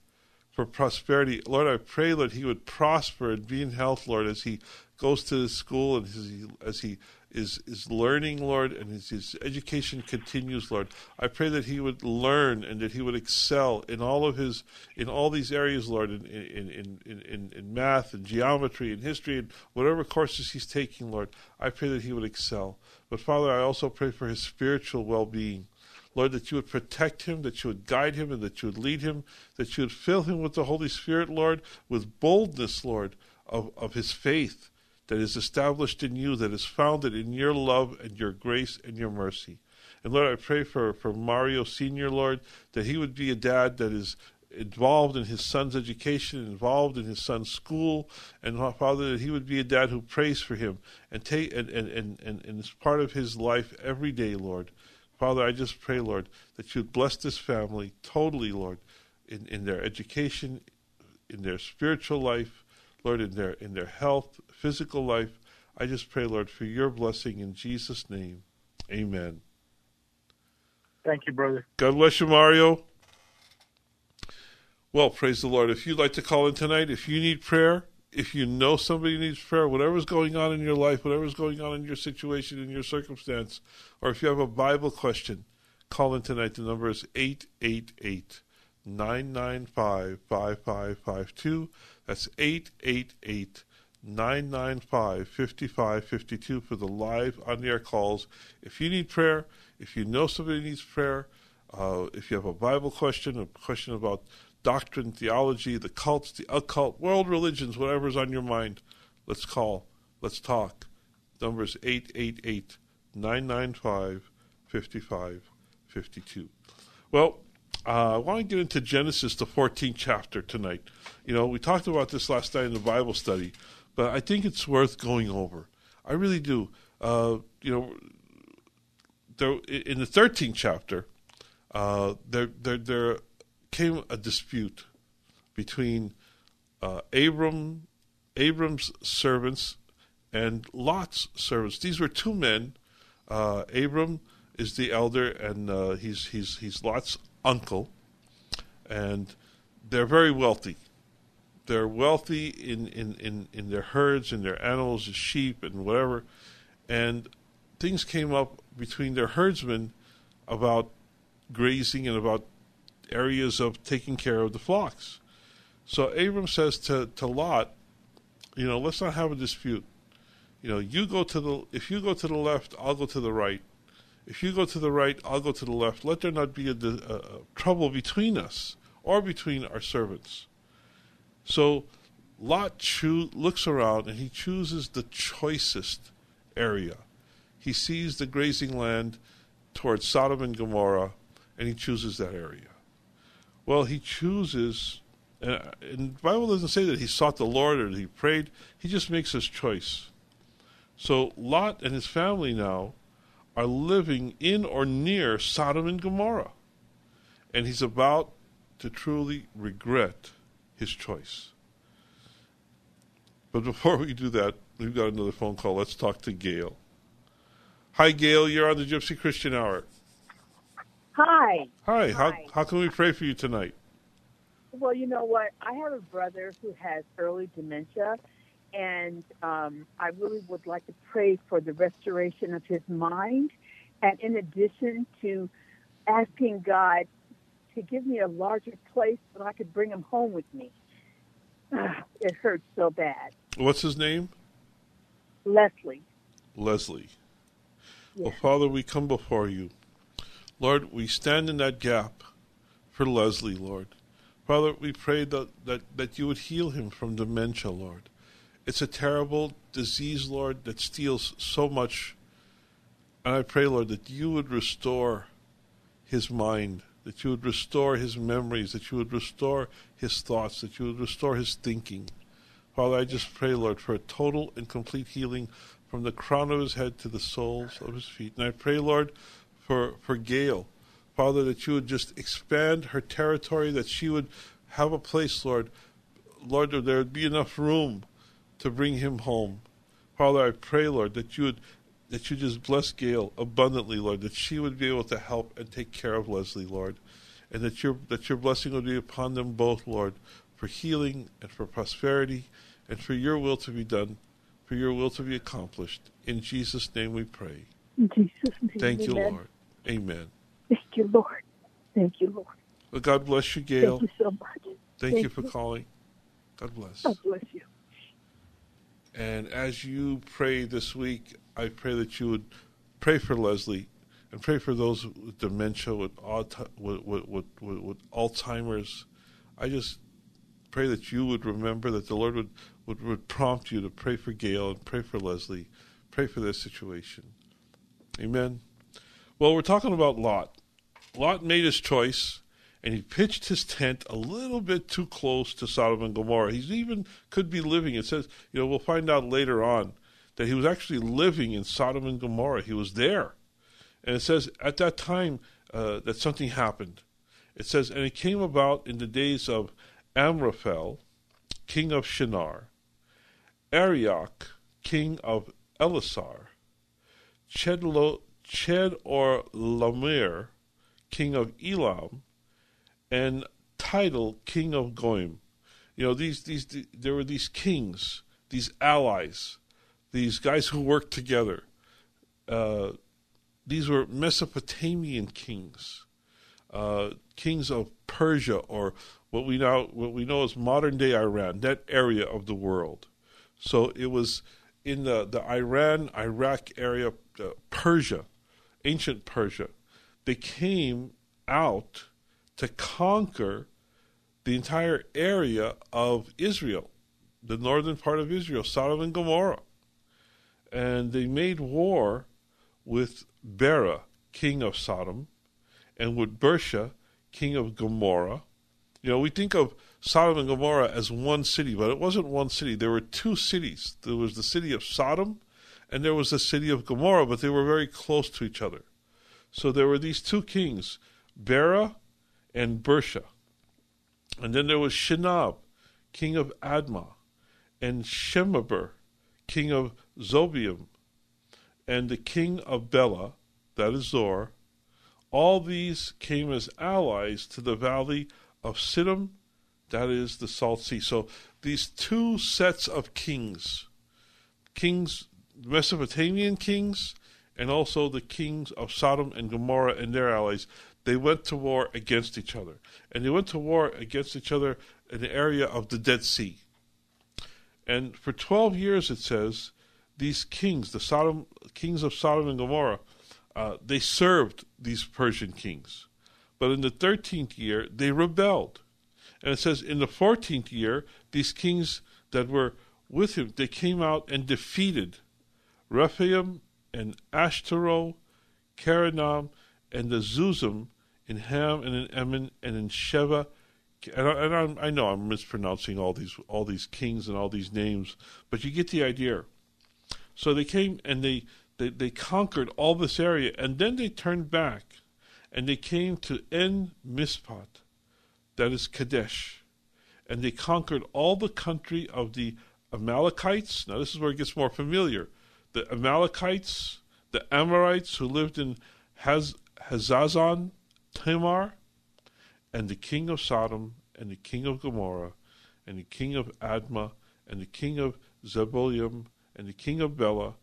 [SPEAKER 1] for prosperity. Lord, I pray, Lord, he would prosper and be in health, Lord, as he goes to school and as he, as he is is learning, Lord, and his, his education continues, Lord. I pray that he would learn and that he would excel in all of his in all these areas, Lord, in in in in, in math and geometry and history and whatever courses he's taking, Lord. I pray that he would excel. But Father, I also pray for his spiritual well being. Lord, that you would protect him, that you would guide him, and that you would lead him, that you would fill him with the Holy Spirit, Lord, with boldness, Lord, of, of his faith that is established in you, that is founded in your love and your grace and your mercy. And Lord, I pray for, for Mario Sr., Lord, that he would be a dad that is involved in his son's education, involved in his son's school, and Father, that he would be a dad who prays for him and take and, and, and, and, and is part of his life every day, Lord. Father, I just pray, Lord, that you'd bless this family totally, Lord, in, in their education, in their spiritual life, Lord, in their in their health, physical life. I just pray, Lord, for your blessing in Jesus' name. Amen.
[SPEAKER 6] Thank you, brother.
[SPEAKER 1] God bless you, Mario. Well, praise the Lord. If you'd like to call in tonight, if you need prayer, if you know somebody needs prayer, whatever's going on in your life, whatever's going on in your situation, in your circumstance, or if you have a Bible question, call in tonight. The number is 888 995 5552. That's 888 995 5552 for the live on the air calls. If you need prayer, if you know somebody needs prayer, uh, if you have a Bible question, a question about doctrine, theology, the cults, the occult, world religions, whatever's on your mind, let's call. Let's talk. Number is 888 995 5552. Well, uh, I want to get into Genesis, the 14th chapter tonight. You know, we talked about this last night in the Bible study, but I think it's worth going over. I really do. Uh, you know, there, in the 13th chapter, uh, there, there, there came a dispute between uh, Abram, Abram's servants and Lot's servants. These were two men. Uh, Abram is the elder, and uh, he's he's he's Lot's uncle, and they're very wealthy. They're wealthy in, in, in, in their herds and their animals, the sheep and whatever. And things came up between their herdsmen about grazing and about areas of taking care of the flocks. So Abram says to, to Lot, you know, let's not have a dispute. You know, you go to the if you go to the left, I'll go to the right. If you go to the right, I'll go to the left. Let there not be a, a, a trouble between us or between our servants. So Lot choo- looks around and he chooses the choicest area. He sees the grazing land towards Sodom and Gomorrah, and he chooses that area. Well, he chooses, and, and the Bible doesn't say that he sought the Lord or that he prayed. He just makes his choice. So Lot and his family now are living in or near Sodom and Gomorrah. And he's about to truly regret his choice. But before we do that, we've got another phone call. Let's talk to Gail. Hi, Gail. You're on the Gypsy Christian Hour.
[SPEAKER 7] Hi.
[SPEAKER 1] Hi. Hi. How, how can we pray for you tonight?
[SPEAKER 7] Well, you know what? I have a brother who has early dementia, and um, I really would like to pray for the restoration of his mind. And in addition to asking God to give me a larger place so I could bring him home with me. Ah, it hurts so bad.
[SPEAKER 1] What's his name?
[SPEAKER 7] Leslie.
[SPEAKER 1] Leslie.
[SPEAKER 7] Yes.
[SPEAKER 1] Well, Father, we come before you. Lord, we stand in that gap for Leslie, Lord. Father, we pray that, that, that you would heal him from dementia, Lord. It's a terrible disease, Lord, that steals so much. And I pray, Lord, that you would restore his mind, that you would restore his memories, that you would restore his thoughts, that you would restore his thinking. Father, I just pray, Lord, for a total and complete healing from the crown of his head to the soles of his feet. And I pray, Lord, for, for Gail, Father, that you would just expand her territory, that she would have a place, Lord. Lord, that there would be enough room to bring him home. Father, I pray, Lord, that you would that you just bless Gail abundantly, Lord, that she would be able to help and take care of Leslie, Lord, and that your that your blessing would be upon them both, Lord, for healing and for prosperity and for your will to be done for your will to be accomplished. In Jesus' name we pray.
[SPEAKER 7] In Jesus' name.
[SPEAKER 1] Thank you. Lord. Amen.
[SPEAKER 7] Thank you, Lord. Thank you, Lord.
[SPEAKER 1] Well, God bless you, Gail.
[SPEAKER 7] Thank you so much.
[SPEAKER 1] Thank,
[SPEAKER 7] Thank
[SPEAKER 1] you for
[SPEAKER 7] you.
[SPEAKER 1] calling. God bless.
[SPEAKER 7] God bless you.
[SPEAKER 1] And as you pray this week, I pray that you would pray for Leslie and pray for those with dementia, with, with, with, with Alzheimer's. I just pray that you would remember that the Lord would, would, would prompt you to pray for Gail and pray for Leslie, pray for their situation. Amen. Well, we're talking about Lot. Lot made his choice, and he pitched his tent a little bit too close to Sodom and Gomorrah. He's even could be living. It says, you know, we'll find out later on that he was actually living in Sodom and Gomorrah. He was there, and it says at that time uh, that something happened. It says, and it came about in the days of Amraphel, king of Shinar, Arioch, king of Elasar, Chedlo, Ched or Lamir, king of Elam, and Tidal, king of Goiim. You know, these, these, there were these kings, these allies, these guys who worked together. Uh, these were Mesopotamian kings, uh, kings of Persia, or what we now what we know as modern day Iran, that area of the world. So it was in the the Iran Iraq area, uh, Persia, ancient Persia. They came out to conquer the entire area of Israel, the northern part of Israel, Sodom and Gomorrah. And they made war with Bera, king of Sodom, and with Birsha, king of Gomorrah. You know, we think of Sodom and Gomorrah as one city, but it wasn't one city. There were two cities. There was the city of Sodom, and there was the city of Gomorrah, but they were very close to each other. So there were these two kings, Bera and Birsha. And then there was Shinab, king of Admah, and Shemaber, king of Zobium, and the king of Bela, that is Zor. All these came as allies to the valley of Siddim, that is the Salt Sea. So these two sets of kings, kings, Mesopotamian kings, and also the kings of Sodom and Gomorrah and their allies, they went to war against each other. And they went to war against each other in the area of the Dead Sea. And for 12 years, it says, these kings, the Sodom kings of Sodom and Gomorrah, uh, they served these Persian kings. But in the 13th year, they rebelled. And it says, in the 14th year, these kings that were with him, they came out and defeated Rephaim and Ashtaro, Karanam, and the Zuzim in Ham and in Emin and in Sheva. And, I, and I know I'm mispronouncing all these all these kings and all these names, but you get the idea. So they came and they, they, they conquered all this area, and then they turned back, and they came to En Mispat, that is Kadesh, and they conquered all the country of the Amalekites. Now this is where it gets more familiar. The Amalekites, the Amorites who lived in Haz, Hazazon, Tamar, and the king of Sodom, and the king of Gomorrah, and the king of Admah, and the king of Zeboiim, and the king of Bela,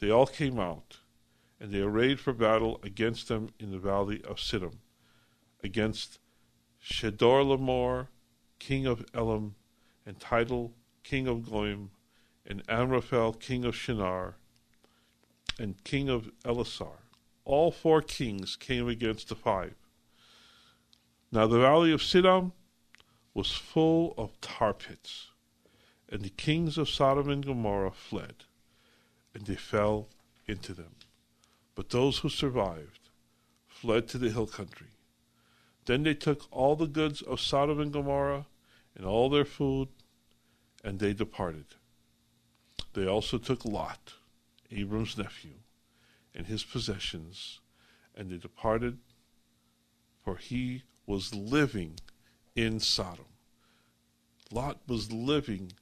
[SPEAKER 1] they all came out, and they arrayed for battle against them in the valley of Siddim, against Shedorlamor, king of Elam, and Tidal, king of Goiim, and Amraphel, king of Shinar, and king of Elasar. All four kings came against the five. Now the valley of Siddim was full of tar pits, and the kings of Sodom and Gomorrah fled, and they fell into them. But those who survived fled to the hill country. Then they took all the goods of Sodom and Gomorrah, and all their food, and they departed. They also took Lot, Abram's nephew, and his possessions, and they departed, for he was living in Sodom. Lot was living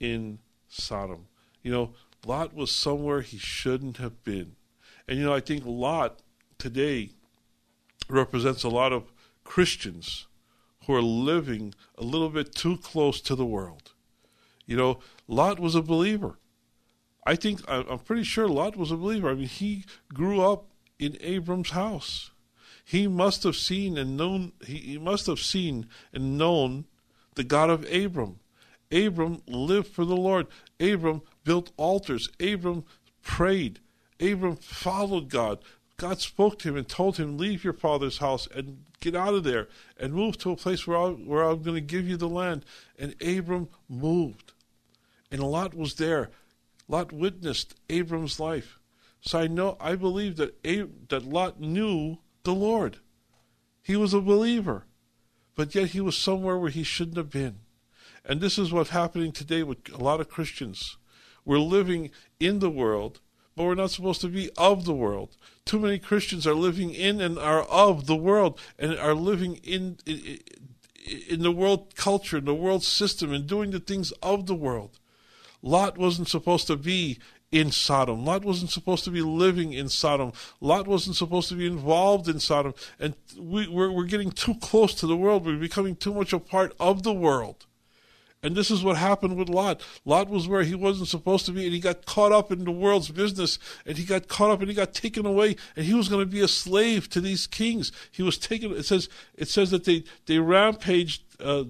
[SPEAKER 1] in Sodom. You know, Lot was somewhere he shouldn't have been. And, you know, I think Lot today represents a lot of Christians who are living a little bit too close to the world. You know, Lot was a believer, I think I'm pretty sure Lot was a believer. I mean, he grew up in Abram's house. He must have seen and known. He, he must have seen and known the God of Abram. Abram lived for the Lord. Abram built altars. Abram prayed. Abram followed God. God spoke to him and told him, Leave your father's house and get out of there and move to a place where, i where I'm going to give you the land. And Abram moved. And Lot was there. Lot witnessed Abram's life. So I know, I believe that, Ab- that Lot knew the Lord. He was a believer. But yet he was somewhere where he shouldn't have been. And this is what's happening today with a lot of Christians. We're living in the world, but we're not supposed to be of the world. Too many Christians are living in and are of the world and are living in, in, in the world culture, in the world system, and doing the things of the world. Lot wasn't supposed to be in Sodom. Lot wasn't supposed to be living in Sodom. Lot wasn't supposed to be involved in Sodom. And we, we're, we're getting too close to the world. We're becoming too much a part of the world. And this is what happened with Lot. Lot was where he wasn't supposed to be, and he got caught up in the world's business, and he got caught up and he got taken away, and he was going to be a slave to these kings. He was taken. It says it says that they they rampaged, uh,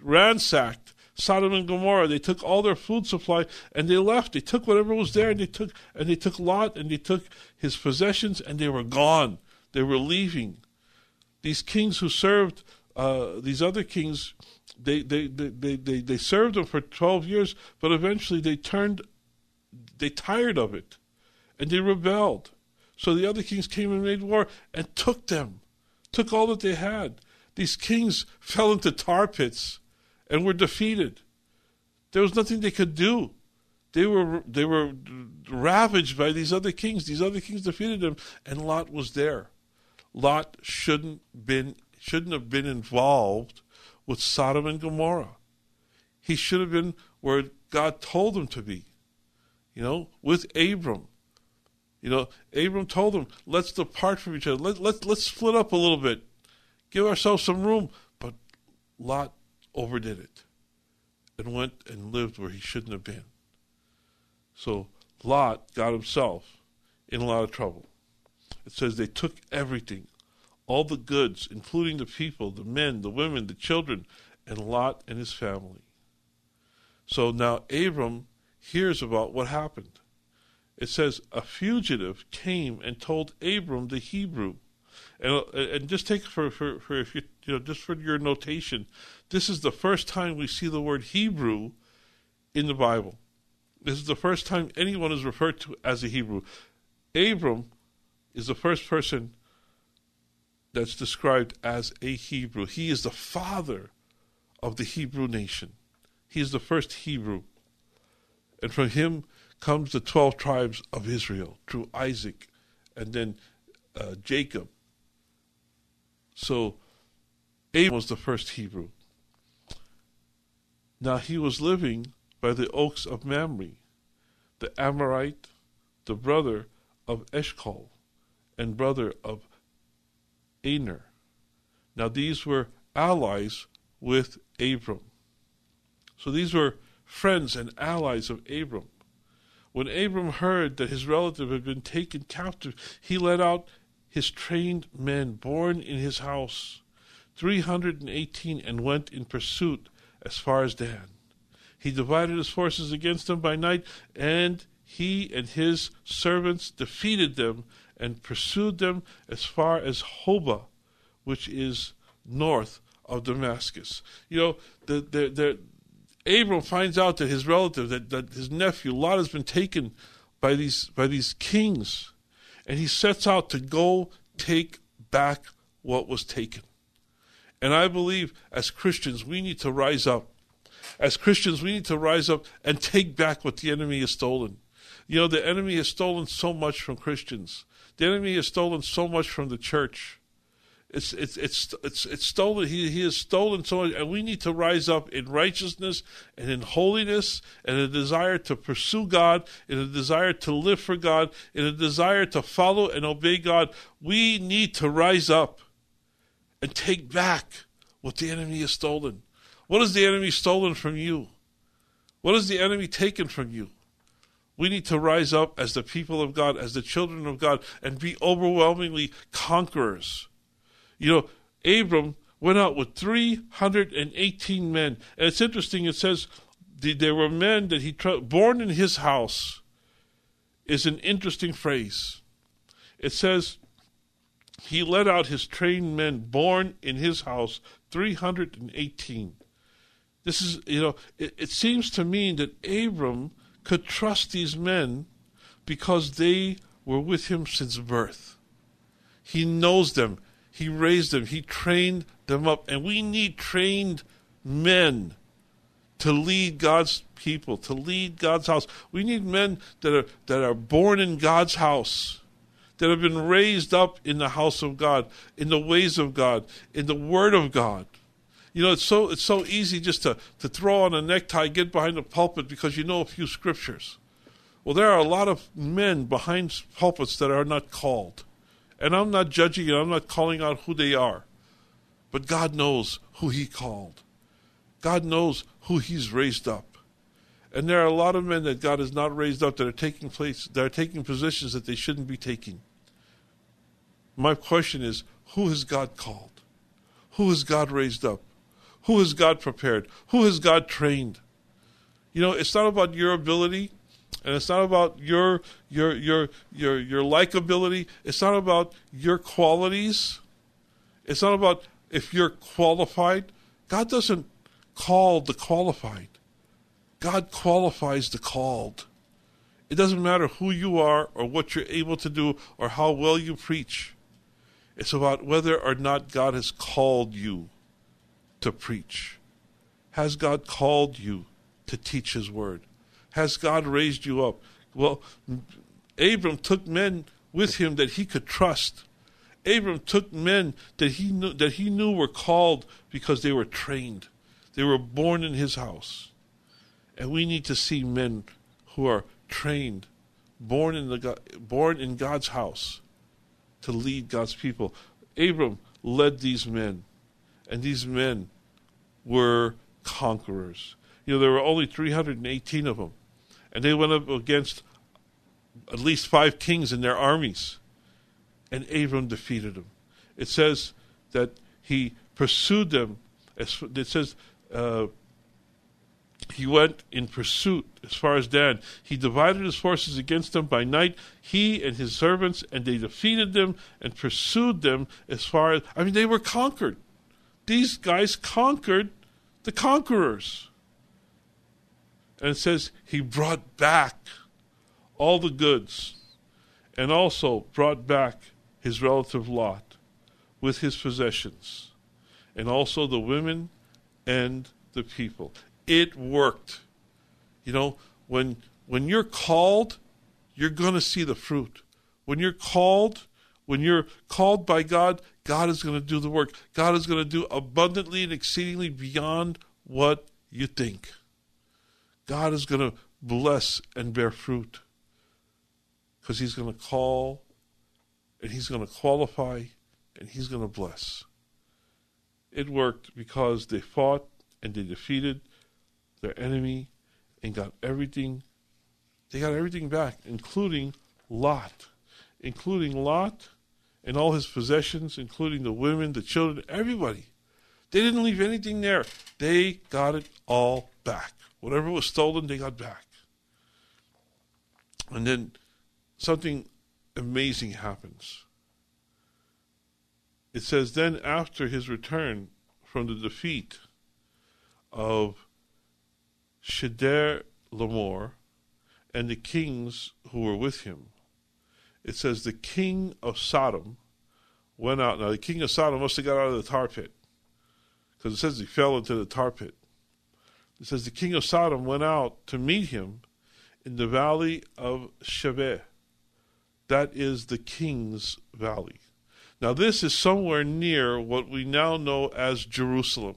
[SPEAKER 1] ransacked Sodom and Gomorrah. They took all their food supply and they left. They took whatever was there, and they took and they took Lot and they took his possessions, and they were gone. They were leaving. These kings who served uh, these other kings they, they, they, they, they served them for 12 years, but eventually they turned, they tired of it, and they rebelled. So the other kings came and made war and took them, took all that they had. These kings fell into tar pits and were defeated. There was nothing they could do. They were they were ravaged by these other kings. These other kings defeated them, and Lot was there. Lot shouldn't been shouldn't have been involved with Sodom and Gomorrah. He should have been where God told him to be, you know, with Abram. You know, Abram told him, let's depart from each other. Let, let, let's split up a little bit. Give ourselves some room. But Lot overdid it and went and lived where he shouldn't have been. So Lot got himself in a lot of trouble. It says they took everything all the goods, including the people, the men, the women, the children, and Lot and his family. So now Abram hears about what happened. It says, A fugitive came and told Abram the Hebrew. And, uh, and just take for, for, for if you, you know, just for your notation, this is the first time we see the word Hebrew in the Bible. This is the first time anyone is referred to as a Hebrew. Abram is the first person that's described as a Hebrew. He is the father of the Hebrew nation. He is the first Hebrew. And from him comes the 12 tribes of Israel through Isaac and then uh, Jacob. So Abram was the first Hebrew. Now he was living by the oaks of Mamre, the Amorite, the brother of Eshcol, and brother of Aner. Now, these were allies with Abram. So these were friends and allies of Abram. When Abram heard that his relative had been taken captive, he led out his trained men born in his house, 318, and went in pursuit as far as Dan. He divided his forces against them by night, and he and his servants defeated them and pursued them as far as Hobah, which is north of Damascus. You know, the, the, the, Abram finds out that his relative, that, that his nephew Lot, has been taken by these by these kings, and he sets out to go take back what was taken. And I believe as Christians we need to rise up. As Christians we need to rise up and take back what the enemy has stolen. You know, the enemy has stolen so much from Christians. The enemy has stolen so much from the church. It's it's it's it's it's stolen. He he has stolen so much, and we need to rise up in righteousness and in holiness, and a desire to pursue God, in a desire to live for God, in a desire to follow and obey God. We need to rise up and take back what the enemy has stolen. What has the enemy stolen from you? What has the enemy taken from you? We need to rise up as the people of God, as the children of God, and be overwhelmingly conquerors. You know, Abram went out with 318 men. And it's interesting, it says there were men that he, born in his house, is an interesting phrase. It says, he led out his trained men born in his house, 318. This is, you know, it, it seems to mean that Abram could trust these men because they were with him since birth. He knows them, he raised them, he trained them up. And we need trained men to lead God's people, to lead God's house. We need men that are that are born in God's house, that have been raised up in the house of God, in the ways of God, in the word of God. You know, it's so it's so easy just to, to throw on a necktie, get behind the pulpit because you know a few scriptures. Well, there are a lot of men behind pulpits that are not called. And I'm not judging and I'm not calling out who they are. But God knows who He called. God knows who He's raised up. And there are a lot of men that God has not raised up that are taking place that are taking positions that they shouldn't be taking. My question is, who has God called? Who has God raised up? Who has God prepared? Who has God trained? You know, it's not about your ability, and it's not about your your your your your likability. It's not about your qualities. It's not about if you're qualified. God doesn't call the qualified. God qualifies the called. It doesn't matter who you are or what you're able to do or how well you preach. It's about whether or not God has called you to preach? Has God called you to teach His word? Has God raised you up? Well, Abram took men with him that he could trust. Abram took men that he knew that he knew were called because they were trained. They were born in his house. And we need to see men who are trained, born in the born in God's house to lead God's people. Abram led these men. And these men were conquerors. You know, there were only 318 of them. And they went up against at least five kings and their armies. And Abram defeated them. It says that he pursued them. It says uh, he went in pursuit as far as Dan. He divided his forces against them by night, he and his servants, and they defeated them and pursued them as far as. I mean, they were conquered these guys conquered the conquerors. And it says he brought back all the goods and also brought back his relative Lot with his possessions and also the women and the people. It worked. You know, when when you're called, you're going to see the fruit. When you're called, when you're called by God, God is going to do the work. God is going to do abundantly and exceedingly beyond what you think. God is going to bless and bear fruit because He's going to call and He's going to qualify and He's going to bless. It worked because they fought and they defeated their enemy and got everything. They got everything back, including Lot. Including Lot and all his possessions, including the women, the children, everybody. They didn't leave anything there. They got it all back. Whatever was stolen, they got back. And then something amazing happens. It says, then after his return from the defeat of Shader Lamor and the kings who were with him, it says the king of Sodom went out. Now, the king of Sodom must have got out of the tar pit because it says he fell into the tar pit. It says the king of Sodom went out to meet him in the valley of Shaveh. That is the king's valley. Now, this is somewhere near what we now know as Jerusalem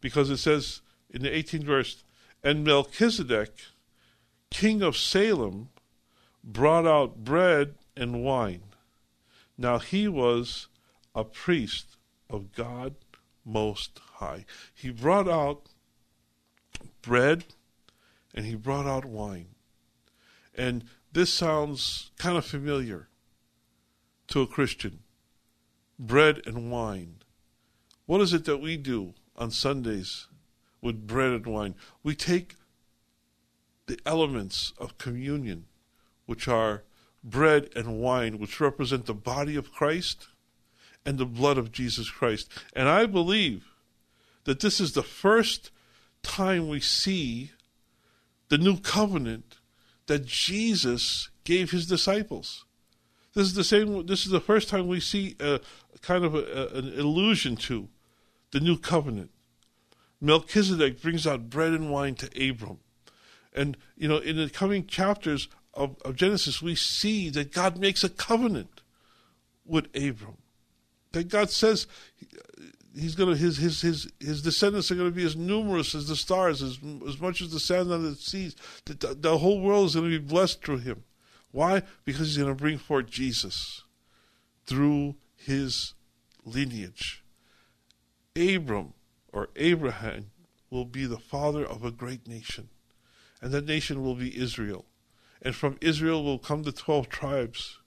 [SPEAKER 1] because it says in the 18th verse, and Melchizedek, king of Salem, brought out bread and wine. Now he was a priest of God Most High. He brought out bread and he brought out wine. And this sounds kind of familiar to a Christian bread and wine. What is it that we do on Sundays with bread and wine? We take the elements of communion, which are bread and wine, which represent the body of Christ and the blood of Jesus Christ. And I believe that this is the first time we see the new covenant that Jesus gave his disciples. This is the same. This is the first time we see a kind of a, an allusion to the new covenant. Melchizedek brings out bread and wine to Abram, and you know in the coming chapters of, of Genesis we see that God makes a covenant with Abram. That God says he's gonna his his his his descendants are gonna be as numerous as the stars, as as much as the sand on the seas. The, the whole world is gonna be blessed through him. Why? Because he's gonna bring forth Jesus through his lineage. Abram or Abraham will be the father of a great nation, and that nation will be Israel. And from Israel will come the twelve tribes,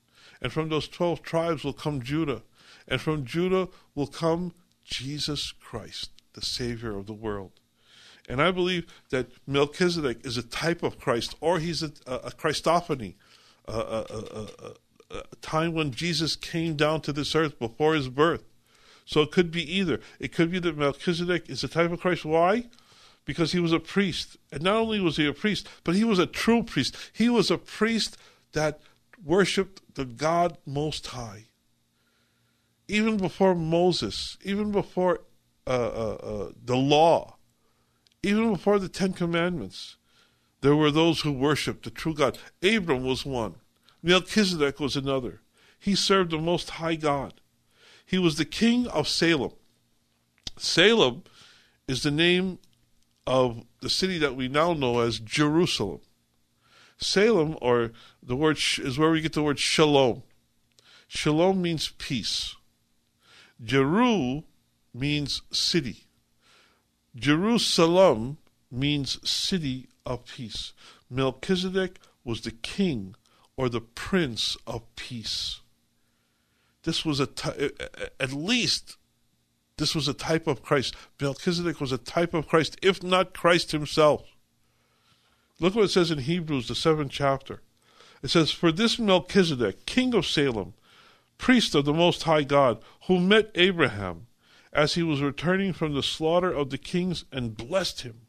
[SPEAKER 1] and from those twelve tribes will come Judah, and from Judah will come Jesus Christ, the Savior of the world. And I believe that Melchizedek is a type of Christ, or he's a, a, a Christophany, a, a, a time when Jesus came down to this earth before his birth. So it could be either. It could be that Melchizedek is a type of Christ. Why? Because he was a priest. And not only was he a priest, but he was a true priest. He was a priest that worshiped the God Most High even before Moses, even before uh, uh, uh, the law, even before the Ten Commandments, there were those who worshiped the true God. Abram was one, Melchizedek was another. He served the Most High God. He was the king of Salem. Salem is the name of the city that we now know as Jerusalem. Salem, or the word is where we get the word shalom. Shalom means peace. Jeru means city. Jerusalem means city of peace. Melchizedek was the king or the prince of peace. This was a at least this was a type of Christ. Melchizedek was a type of Christ, if not Christ himself. Look what it says in Hebrews, the seventh chapter. It says, For this Melchizedek, king of Salem, priest of the Most High God, who met Abraham as he was returning from the slaughter of the kings and blessed him,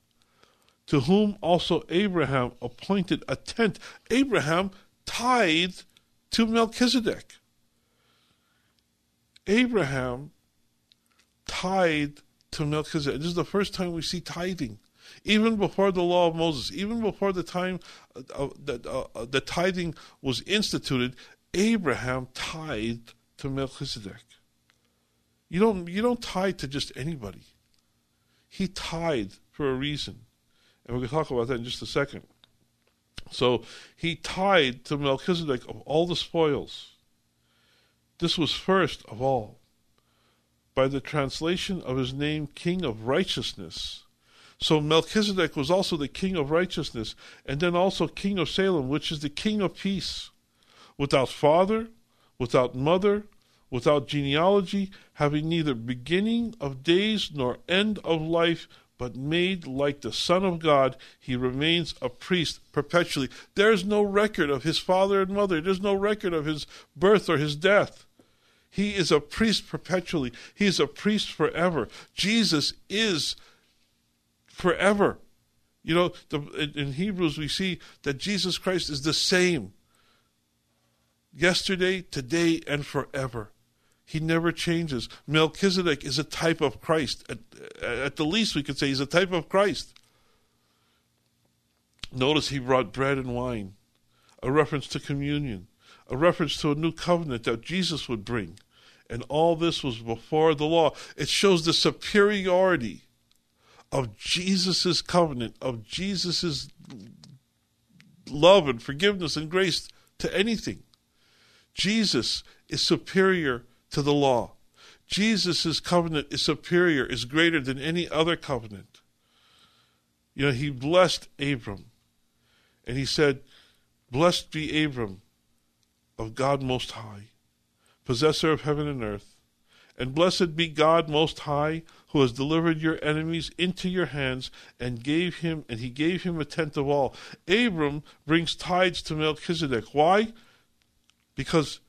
[SPEAKER 1] to whom also Abraham appointed a tenth. Abraham tithed to Melchizedek. Abraham tithed to Melchizedek. This is the first time we see tithing. Even before the law of Moses, even before the time uh, that uh, uh, the tithing was instituted, Abraham tithed to Melchizedek. You don't you don't tithe to just anybody. He tithed for a reason. And we're going to talk about that in just a second. So he tithed to Melchizedek of all the spoils. This was first of all by the translation of his name King of Righteousness. So Melchizedek was also the King of Righteousness, and then also King of Salem, which is the King of Peace without father, without mother, without genealogy, having neither beginning of days nor end of life, but made like the Son of God, he remains a priest perpetually. There is no record of his father and mother, there's no record of his birth or his death. He is a priest perpetually, he is a priest forever. Jesus is forever. You know, the, in Hebrews, we see that Jesus Christ is the same yesterday, today, and forever. He never changes. Melchizedek is a type of Christ. At, at the least, we could say he's a type of Christ. Notice he brought bread and wine, a reference to communion, a reference to a new covenant that Jesus would bring. And all this was before the law. It shows the superiority of Jesus' covenant, of Jesus' love and forgiveness and grace to anything. Jesus is superior to the law. Jesus' covenant is superior, is greater than any other covenant. You know, he blessed Abram and he said, Blessed be Abram of God Most High, possessor of heaven and earth. And blessed be God Most High, who has delivered your enemies into your hands, and gave him, and he gave him a tenth of all. Abram brings tithes to Melchizedek. Why? Because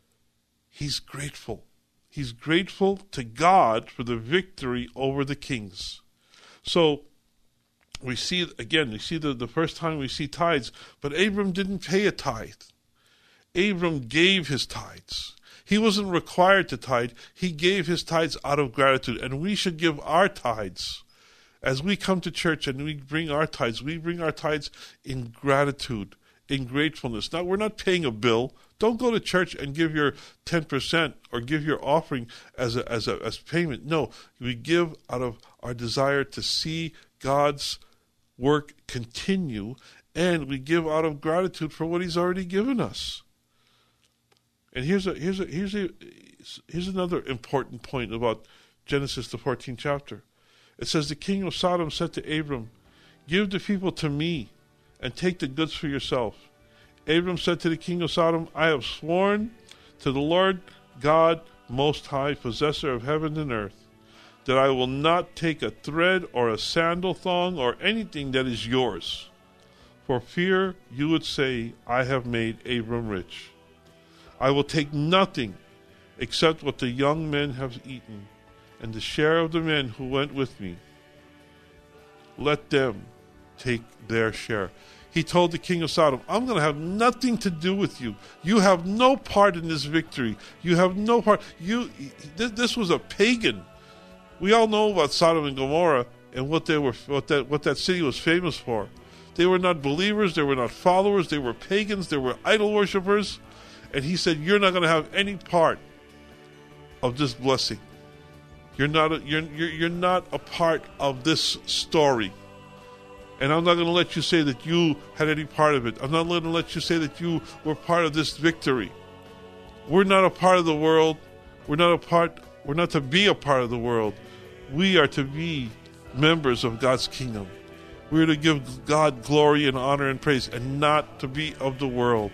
[SPEAKER 1] he's grateful. He's grateful to God for the victory over the kings. So we see again, we see the, the first time we see tithes, but Abram didn't pay a tithe. Abram gave his tithes. He wasn't required to tithe. He gave his tithes out of gratitude. And we should give our tithes. As we come to church and we bring our tithes, we bring our tithes in gratitude, in gratefulness. Now, we're not paying a bill. Don't go to church and give your 10% or give your offering as a, as a as payment. No, we give out of our desire to see God's work continue and we give out of gratitude for what he's already given us. And here's a here's a here's a here's another important point about Genesis the 14th chapter. It says the king of Sodom said to Abram, "Give the people to me, and take the goods for yourself." Abram said to the king of Sodom, "I have sworn to the Lord God Most High, possessor of heaven and earth, that I will not take a thread or a sandal thong or anything that is yours, for fear you would say, I have made Abram rich." I will take nothing except what the young men have eaten, and the share of the men who went with me. Let them take their share. He told the king of Sodom, I'm going to have nothing to do with you. You have no part in this victory. You have no part. You, this was a pagan. We all know about Sodom and Gomorrah and what they were, what that, what that city was famous for. They were not believers. They were not followers. They were pagans. They were idol worshippers. And he said, You're not going to have any part of this blessing. You're not a, you're, you're, you're not a part of this story. And I'm not going to let you say that you had any part of it. I'm not going to let you say that you were part of this victory. We're not a part of the world. We're not a part we're not to be a part of the world. We are to be members of God's kingdom. We're to give God glory and honor and praise and not to be of the world.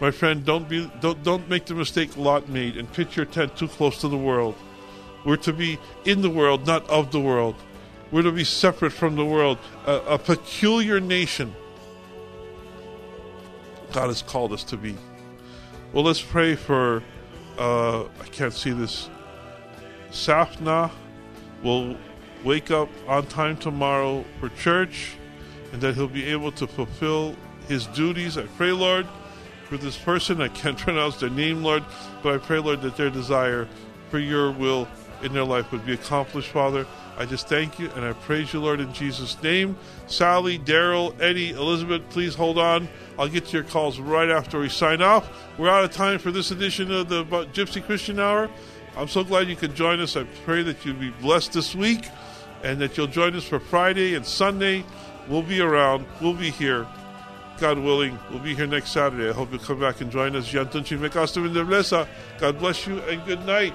[SPEAKER 1] My friend, don't be don't don't make the mistake Lot made and pitch your tent too close to the world. We're to be in the world, not of the world. We're to be separate from the world, a, a peculiar nation. God has called us to be. Well, let's pray for. Uh, I can't see this. Safna will wake up on time tomorrow for church, and that he'll be able to fulfill his duties. I pray, Lord for this person. I can't pronounce their name, Lord, but I pray, Lord, that their desire for your will in their life would be accomplished, Father. I just thank you and I praise you, Lord, in Jesus' name. Sally, Daryl, Eddie, Elizabeth, please hold on. I'll get to your calls right after we sign off. We're out of time for this edition of the Gypsy Christian Hour. I'm so glad you could join us. I pray that you'll be blessed this week and that you'll join us for Friday and Sunday. We'll be around, we'll be here. God willing, we'll be here next Saturday. I hope you'll come back and join us. God bless you and good night.